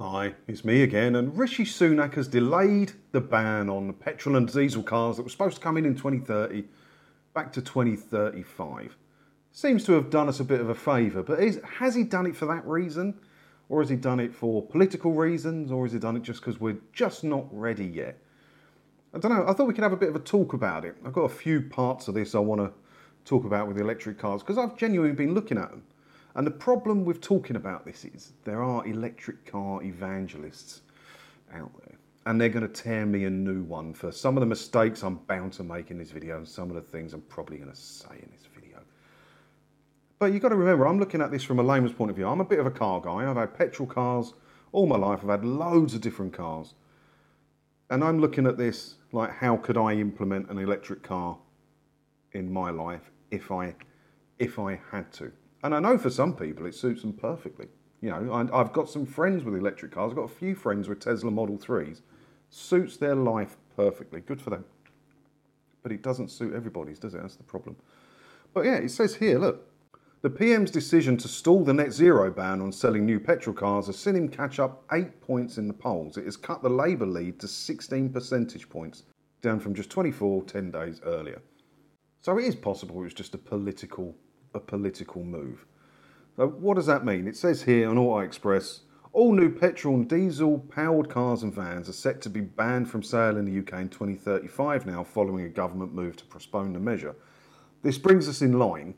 Hi, it's me again, and Rishi Sunak has delayed the ban on petrol and diesel cars that was supposed to come in in 2030 back to 2035. Seems to have done us a bit of a favour, but is, has he done it for that reason? Or has he done it for political reasons? Or has he done it just because we're just not ready yet? I don't know. I thought we could have a bit of a talk about it. I've got a few parts of this I want to talk about with the electric cars because I've genuinely been looking at them. And the problem with talking about this is there are electric car evangelists out there. And they're going to tear me a new one for some of the mistakes I'm bound to make in this video and some of the things I'm probably going to say in this video. But you've got to remember, I'm looking at this from a layman's point of view. I'm a bit of a car guy. I've had petrol cars all my life. I've had loads of different cars. And I'm looking at this like, how could I implement an electric car in my life if I, if I had to? And I know for some people it suits them perfectly. You know, I've got some friends with electric cars. I've got a few friends with Tesla Model 3s. Suits their life perfectly. Good for them. But it doesn't suit everybody's, does it? That's the problem. But yeah, it says here, look, the PM's decision to stall the net zero ban on selling new petrol cars has seen him catch up eight points in the polls. It has cut the Labour lead to 16 percentage points, down from just 24 10 days earlier. So it is possible it was just a political a political move. So what does that mean? It says here on Auto Express, all new petrol and diesel powered cars and vans are set to be banned from sale in the UK in 2035 now, following a government move to postpone the measure. This brings us in line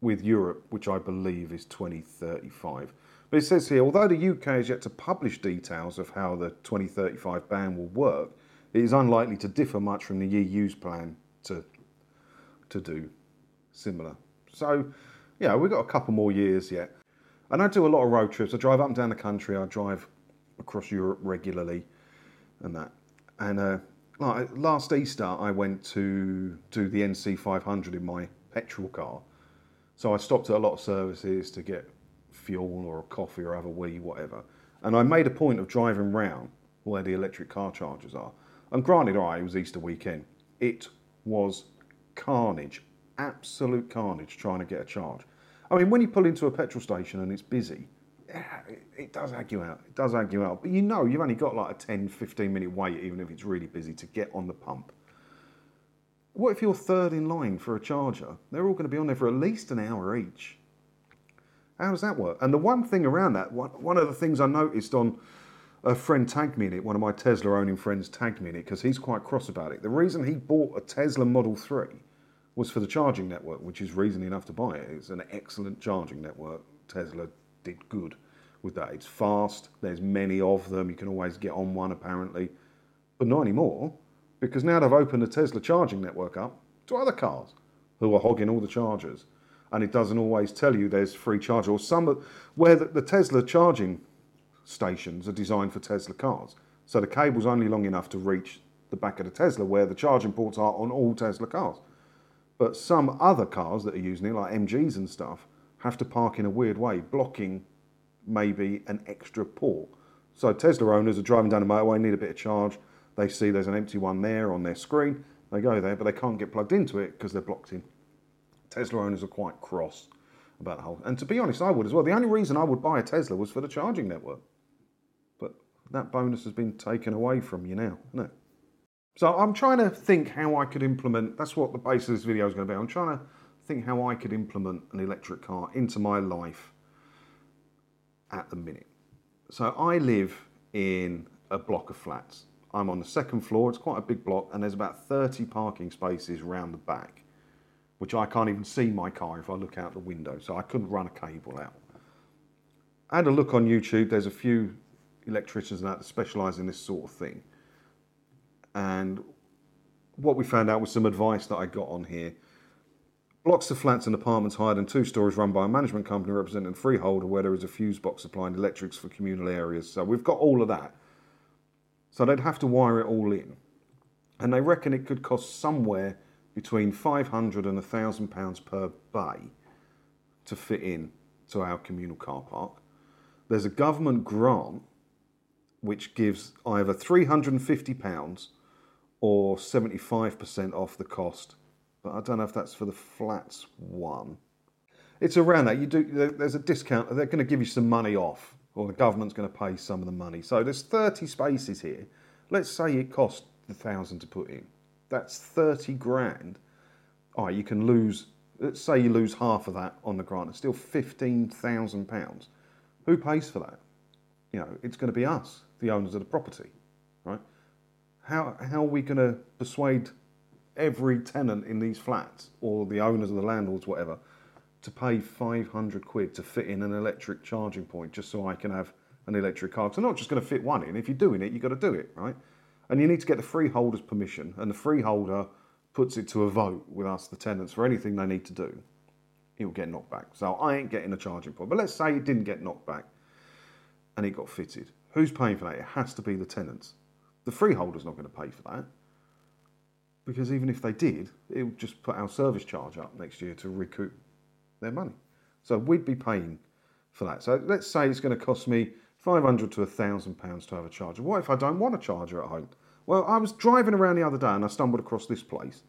with Europe, which I believe is 2035. But it says here, although the UK has yet to publish details of how the 2035 ban will work, it is unlikely to differ much from the EU's plan to, to do similar so, yeah, we've got a couple more years yet. And I do a lot of road trips. I drive up and down the country. I drive across Europe regularly and that. And uh, last Easter, I went to do the NC 500 in my petrol car. So I stopped at a lot of services to get fuel or a coffee or have a wee, whatever. And I made a point of driving round where the electric car chargers are. And granted, all right, it was Easter weekend. It was carnage absolute carnage trying to get a charge. I mean, when you pull into a petrol station and it's busy, it does ag you out. It does ag you out. But you know you've only got like a 10, 15 minute wait, even if it's really busy, to get on the pump. What if you're third in line for a charger? They're all going to be on there for at least an hour each. How does that work? And the one thing around that, one of the things I noticed on a friend tagged me in it, one of my Tesla owning friends tagged me in it because he's quite cross about it. The reason he bought a Tesla Model 3 was for the charging network, which is reason enough to buy it. It's an excellent charging network. Tesla did good with that. It's fast, there's many of them, you can always get on one apparently, but not anymore because now they've opened the Tesla charging network up to other cars who are hogging all the chargers. And it doesn't always tell you there's free charge or some where the, the Tesla charging stations are designed for Tesla cars. So the cable's only long enough to reach the back of the Tesla where the charging ports are on all Tesla cars. But some other cars that are using it, like MGs and stuff, have to park in a weird way, blocking maybe an extra port. So Tesla owners are driving down the motorway, need a bit of charge. They see there's an empty one there on their screen. They go there, but they can't get plugged into it because they're blocked in. Tesla owners are quite cross about the whole. And to be honest, I would as well. The only reason I would buy a Tesla was for the charging network. But that bonus has been taken away from you now, isn't it? So I'm trying to think how I could implement, that's what the base of this video is going to be. I'm trying to think how I could implement an electric car into my life at the minute. So I live in a block of flats. I'm on the second floor, it's quite a big block, and there's about 30 parking spaces round the back, which I can't even see my car if I look out the window, so I couldn't run a cable out. I had a look on YouTube, there's a few electricians out that specialise in this sort of thing. And what we found out was some advice that I got on here. Blocks of flats and apartments hired in two stories run by a management company representing a freeholder where there is a fuse box supplying electrics for communal areas. So we've got all of that. So they'd have to wire it all in. And they reckon it could cost somewhere between 500 and 1,000 pounds per bay to fit in to our communal car park. There's a government grant which gives either 350 pounds or 75% off the cost. But I don't know if that's for the flats one. It's around that. You do. There's a discount. They're going to give you some money off or the government's going to pay some of the money. So there's 30 spaces here. Let's say it cost the thousand to put in. That's 30 grand. All right, you can lose, let's say you lose half of that on the grant. It's still £15,000. Who pays for that? You know, it's going to be us, the owners of the property, right? How, how are we going to persuade every tenant in these flats or the owners of the landlords, whatever, to pay 500 quid to fit in an electric charging point just so I can have an electric car. Because I'm not just going to fit one in. If you're doing it, you've got to do it, right? And you need to get the freeholder's permission, and the freeholder puts it to a vote with us, the tenants, for anything they need to do. It will get knocked back. So I ain't getting a charging point. But let's say it didn't get knocked back and it got fitted. Who's paying for that? It has to be the tenants. The freeholder's not going to pay for that because even if they did, it would just put our service charge up next year to recoup their money. So we'd be paying for that. So let's say it's going to cost me 500 to 1,000 pounds to have a charger. What if I don't want a charger at home? Well, I was driving around the other day and I stumbled across this place.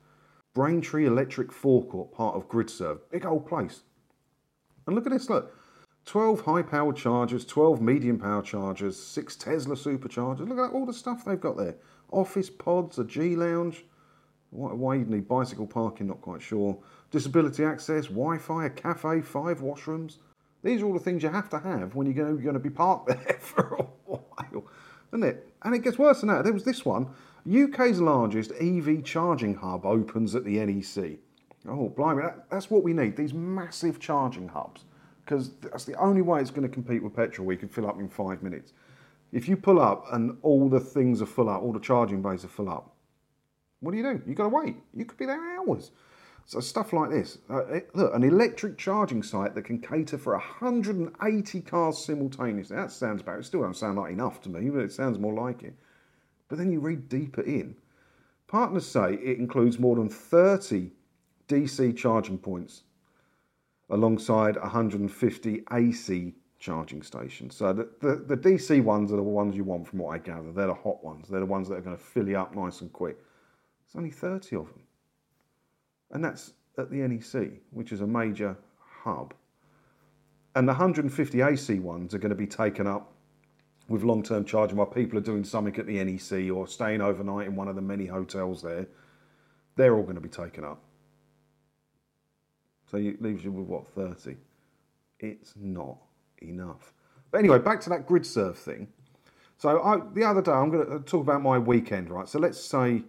Braintree Electric Forecourt, part of GridServe. Big old place. And look at this, look. 12 high powered chargers, 12 medium power chargers, 6 Tesla superchargers. Look at all the stuff they've got there. Office pods, a G lounge, why you need bicycle parking, not quite sure. Disability access, Wi Fi, a cafe, five washrooms. These are all the things you have to have when you're going to be parked there for a while, isn't it? And it gets worse than that. There was this one UK's largest EV charging hub opens at the NEC. Oh, blimey, that, that's what we need these massive charging hubs because that's the only way it's going to compete with petrol. We can fill up in five minutes. If you pull up and all the things are full up, all the charging bays are full up, what do you do? You've got to wait. You could be there hours. So stuff like this. Uh, it, look, an electric charging site that can cater for 180 cars simultaneously. That sounds about. It still don't sound like enough to me, but it sounds more like it. But then you read deeper in. Partners say it includes more than 30 DC charging points alongside 150 AC charging stations. So the, the, the, DC ones are the ones you want from what I gather. They're the hot ones. They're the ones that are going to fill you up nice and quick. There's only 30 of them. And that's at the NEC, which is a major hub. And the 150 AC ones are going to be taken up with long term charging while people are doing something at the NEC or staying overnight in one of the many hotels there. They're all going to be taken up. So it leaves you with what, 30? It's not enough. But anyway, back to that GridServe thing. So I, the other day, I'm going to uh, talk about my weekend, right? So let's say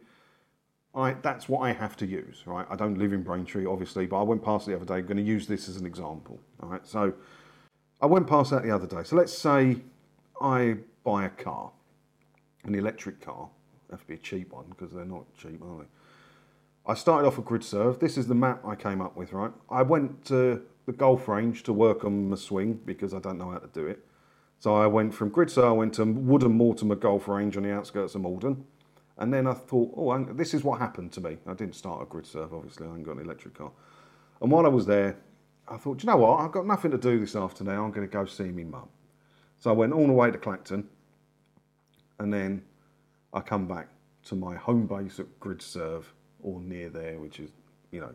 I, that's what I have to use, right? I don't live in Braintree, obviously, but I went past the other day. I'm going to use this as an example, all right? So I went past that the other day. So let's say I buy a car, an electric car. Have to be a cheap one because they're not cheap, are they? I started off with GridServe. This is the map I came up with, right? I went to the golf range to work on my swing because I don't know how to do it. So I went from GridServe, I went to Woodham Mortimer Golf Range on the outskirts of Maldon. And then I thought, oh, this is what happened to me. I didn't start a GridServe, obviously. I hadn't got an electric car. And while I was there, I thought, you know what? I've got nothing to do this afternoon. I'm going to go see me mum. So I went all the way to Clacton. And then I come back to my home base at GridServe or near there, which is, you know,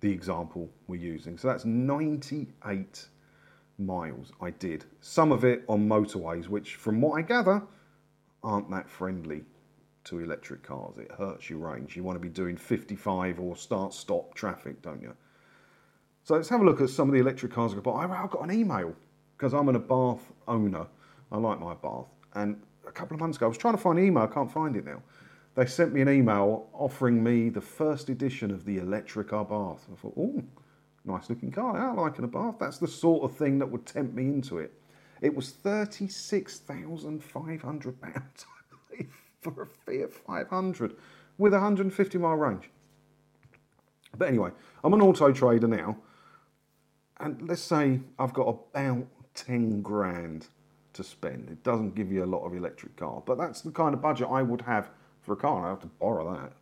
the example we're using. So that's 98 miles I did. Some of it on motorways, which, from what I gather, aren't that friendly to electric cars. It hurts your range. You want to be doing 55 or start stop traffic, don't you? So let's have a look at some of the electric cars got. I've got an email because I'm an Abarth owner. I like my Abarth. And a couple of months ago, I was trying to find an email. I can't find it now. They sent me an email offering me the first edition of the electric Abarth. I thought, oh, nice looking car. I like an Abarth. That's the sort of thing that would tempt me into it. It was £36,500, I believe for a Fiat 500 with 150 mile range. But anyway, I'm an auto trader now, and let's say I've got about 10 grand to spend. It doesn't give you a lot of electric car, but that's the kind of budget I would have for a car. I have to borrow that.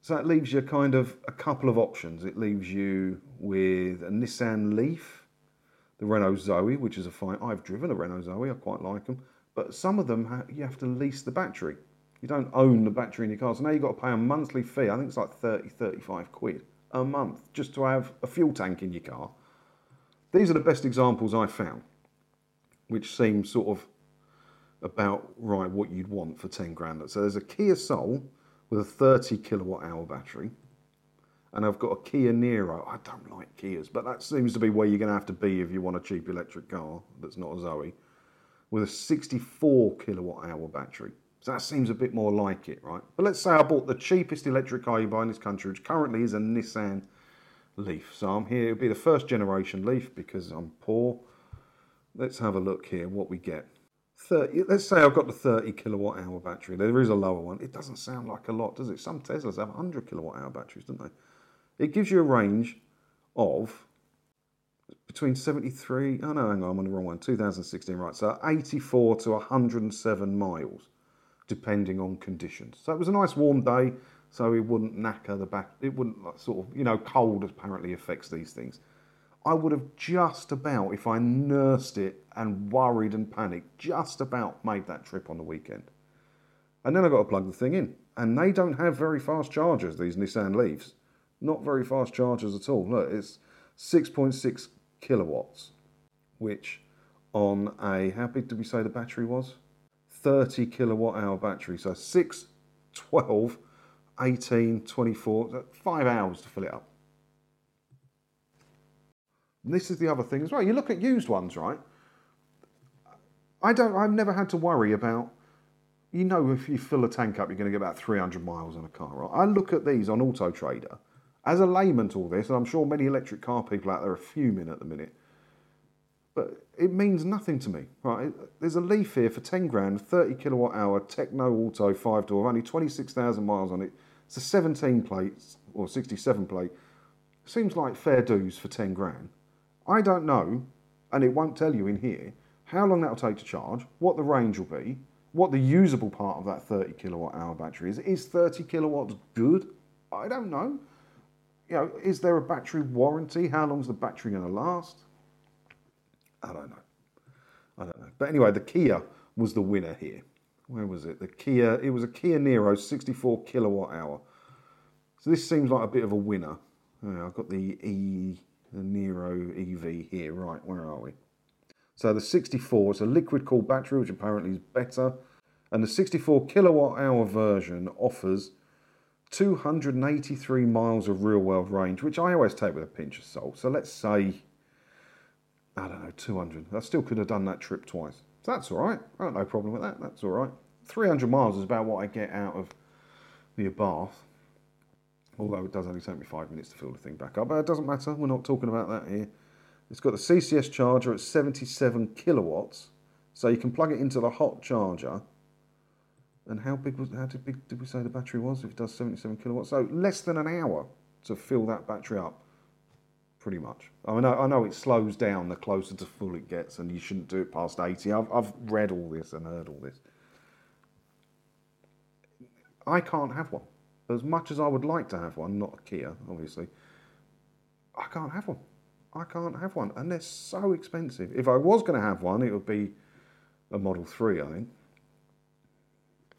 So that leaves you kind of a couple of options. It leaves you with a Nissan Leaf, the Renault Zoe, which is a fine. I've driven a Renault Zoe. I quite like them. But some of them, you have to lease the battery. You don't own the battery in your car. So now you've got to pay a monthly fee. I think it's like 30, 35 quid a month just to have a fuel tank in your car. These are the best examples I've found. which seem sort of about right what you'd want for 10 grand. So there's a Kia Soul with a 30 kilowatt hour battery. And I've got a Kia Niro. I don't like Kias, but that seems to be where you're going to have to be if you want a cheap electric car that's not a Zoe, with a 64 kilowatt hour battery. So that seems a bit more like it, right? But let's say I bought the cheapest electric car you buy in this country, which currently is a Nissan Leaf. So I'm here, it'll be the first generation Leaf because I'm poor. Let's have a look here what we get. 30, let's say I've got the 30 kilowatt hour battery. There is a lower one. It doesn't sound like a lot, does it? Some Teslas have 100 kilowatt hour batteries, don't they? It gives you a range of between 73, oh no, hang on, I'm on the wrong one, 2016, right, so 84 to 107 miles, depending on conditions. So it was a nice warm day, so it wouldn't knacker the back, it wouldn't sort of, you know, cold apparently affects these things. I would have just about, if I nursed it and worried and panicked, just about made that trip on the weekend. And then I got to plug the thing in. And they don't have very fast chargers, these Nissan Leafs. Not very fast chargers at all. Look, it's 6.6 kilowatts, which on a, how big did we say the battery was? 30 kilowatt hour battery. So 6, 12, 18, 24, five hours to fill it up. And this is the other thing as well. You look at used ones, right? I don't. I've never had to worry about. You know, if you fill a tank up, you're going to get about 300 miles on a car. Right? I look at these on Auto Trader as a layman to all this, and I'm sure many electric car people out there are fuming at the minute. But it means nothing to me, right? There's a Leaf here for 10 grand, 30 kilowatt hour, Techno Auto five door, only 26,000 miles on it. It's a 17 plate or 67 plate. Seems like fair dues for 10 grand. I don't know, and it won't tell you in here, how long that'll take to charge, what the range will be, what the usable part of that 30 kilowatt hour battery is. Is 30 kilowatts good? I don't know. You know, is there a battery warranty? How long's the battery going to last? I don't know. I don't know. But anyway, the Kia was the winner here. Where was it? The Kia, it was a Kia Niro, 64 kilowatt hour. So this seems like a bit of a winner. I've got the E the Niro EV here. Right, where are we? So the 64 is a liquid cooled battery, which apparently is better. And the 64 kilowatt hour version offers 283 miles of real world range, which I always take with a pinch of salt. So let's say, I don't know, 200. I still could have done that trip twice. So that's all right. I got no problem with that. That's all right. 300 miles is about what I get out of the Abarth although it does only take me five minutes to fill the thing back up. But it doesn't matter, we're not talking about that here. It's got the CCS charger at 77 kilowatts, so you can plug it into the hot charger. And how big was how big did we say the battery was? If it does 77 kilowatts, so less than an hour to fill that battery up, pretty much. I mean, I know it slows down the closer to full it gets, and you shouldn't do it past 80. I've, I've read all this and heard all this. I can't have one as much as I would like to have one, not a Kia, obviously, I can't have one. I can't have one. And they're so expensive. If I was going to have one, it would be a Model 3, I think.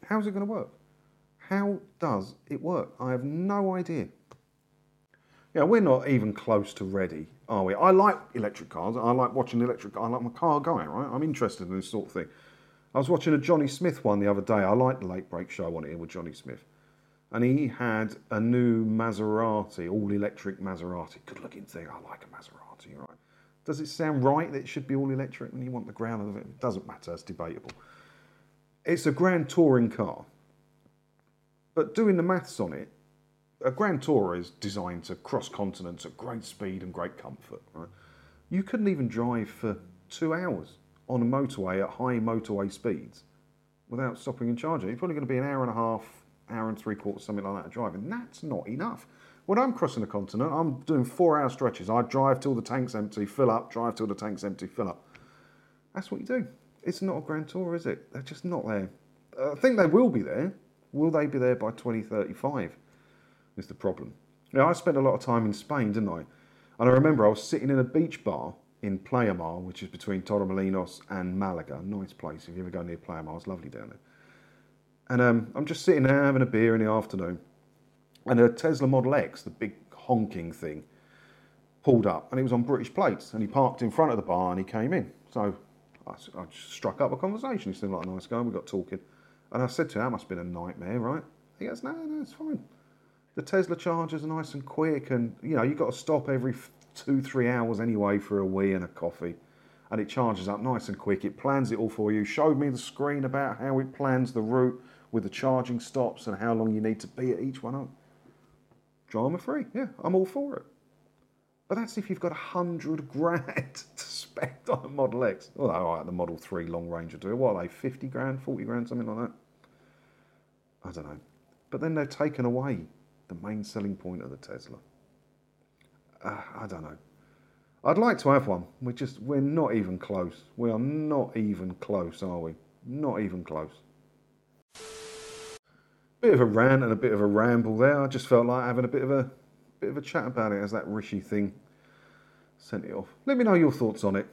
How's it going to work? How does it work? I have no idea. Yeah, we're not even close to ready, are we? I like electric cars. I like watching electric. I like my car going, right? I'm interested in this sort of thing. I was watching a Jonny Smith one the other day. I like the Late Brake Show on here with Jonny Smith and he had a new Maserati, all electric Maserati. Good looking thing. I like a Maserati, right? Does it sound right that it should be all electric when you want the ground of it? It doesn't matter, it's debatable. It's a grand touring car. But doing the maths on it, a Grand Tourer is designed to cross continents at great speed and great comfort, right? You couldn't even drive for two hours on a motorway at high motorway speeds without stopping and charging. You're probably going to be an hour and a half, hour and three quarters, something like that, driving. That's not enough. When I'm crossing the continent, I'm doing four hour stretches. I drive till the tank's empty, fill up, drive till the tank's empty, fill up. That's what you do. It's not a Grand Tour, is it? They're just not there. Uh, I think they will be there. Will they be there by 2035? Is the problem. Now, I spent a lot of time in Spain, didn't I? And I remember I was sitting in a beach bar in Playa Mar, which is between Torremolinos and Malaga. Nice place. If you ever go near Playa Mar, it's lovely down there. And um, I'm just sitting there having a beer in the afternoon. And a Tesla Model X, the big honking thing, pulled up and it was on British plates. And he parked in front of the bar and he came in. So I, just struck up a conversation. He seemed like a nice guy. We got talking. And I said to him, that must have been a nightmare, right? He goes, no, no, it's fine. The Tesla chargers are nice and quick, and you know you've got to stop every two, three hours anyway for a wee and a coffee, and it charges up nice and quick. It plans it all for you. Showed me the screen about how it plans the route with the charging stops and how long you need to be at each one. Oh, Drama free, yeah, I'm all for it. But that's if you've got a hundred grand to spend on a Model X. Well, all right, the Model 3 long range will do it. What are they, 50 grand, 40 grand, something like that? I don't know. But then they've taken away the main selling point of the Tesla. Uh, I don't know. I'd like to have one. We're just, we're not even close. We are not even close, are we? Not even close. Bit of a rant and a bit of a ramble there. I just felt like having a bit of a bit of a chat about it as that Rishi thing sent it off. Let me know your thoughts on it.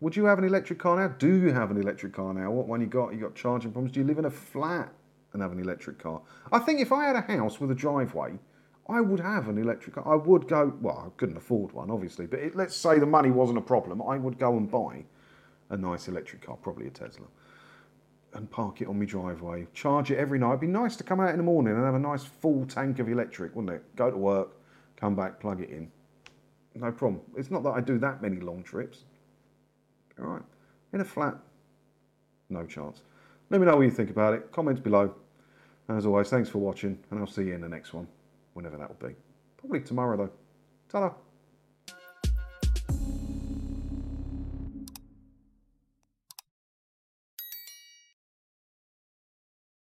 Would you have an electric car now? Do you have an electric car now? What one you got? You got charging problems? Do you live in a flat and have an electric car? I think if I had a house with a driveway, I would have an electric car. I would go. Well, I couldn't afford one, obviously, but it, let's say the money wasn't a problem. I would go and buy a nice electric car, probably a Tesla, and park it on my driveway. Charge it every night. It'd be nice to come out in the morning and have a nice full tank of electric, wouldn't it? Go to work, come back, plug it in. No problem. It's not that I do that many long trips. All right. In a flat, no chance. Let me know what you think about it. Comments below. As always, thanks for watching, and I'll see you in the next one, whenever that will be. Probably tomorrow, though. Ta-da.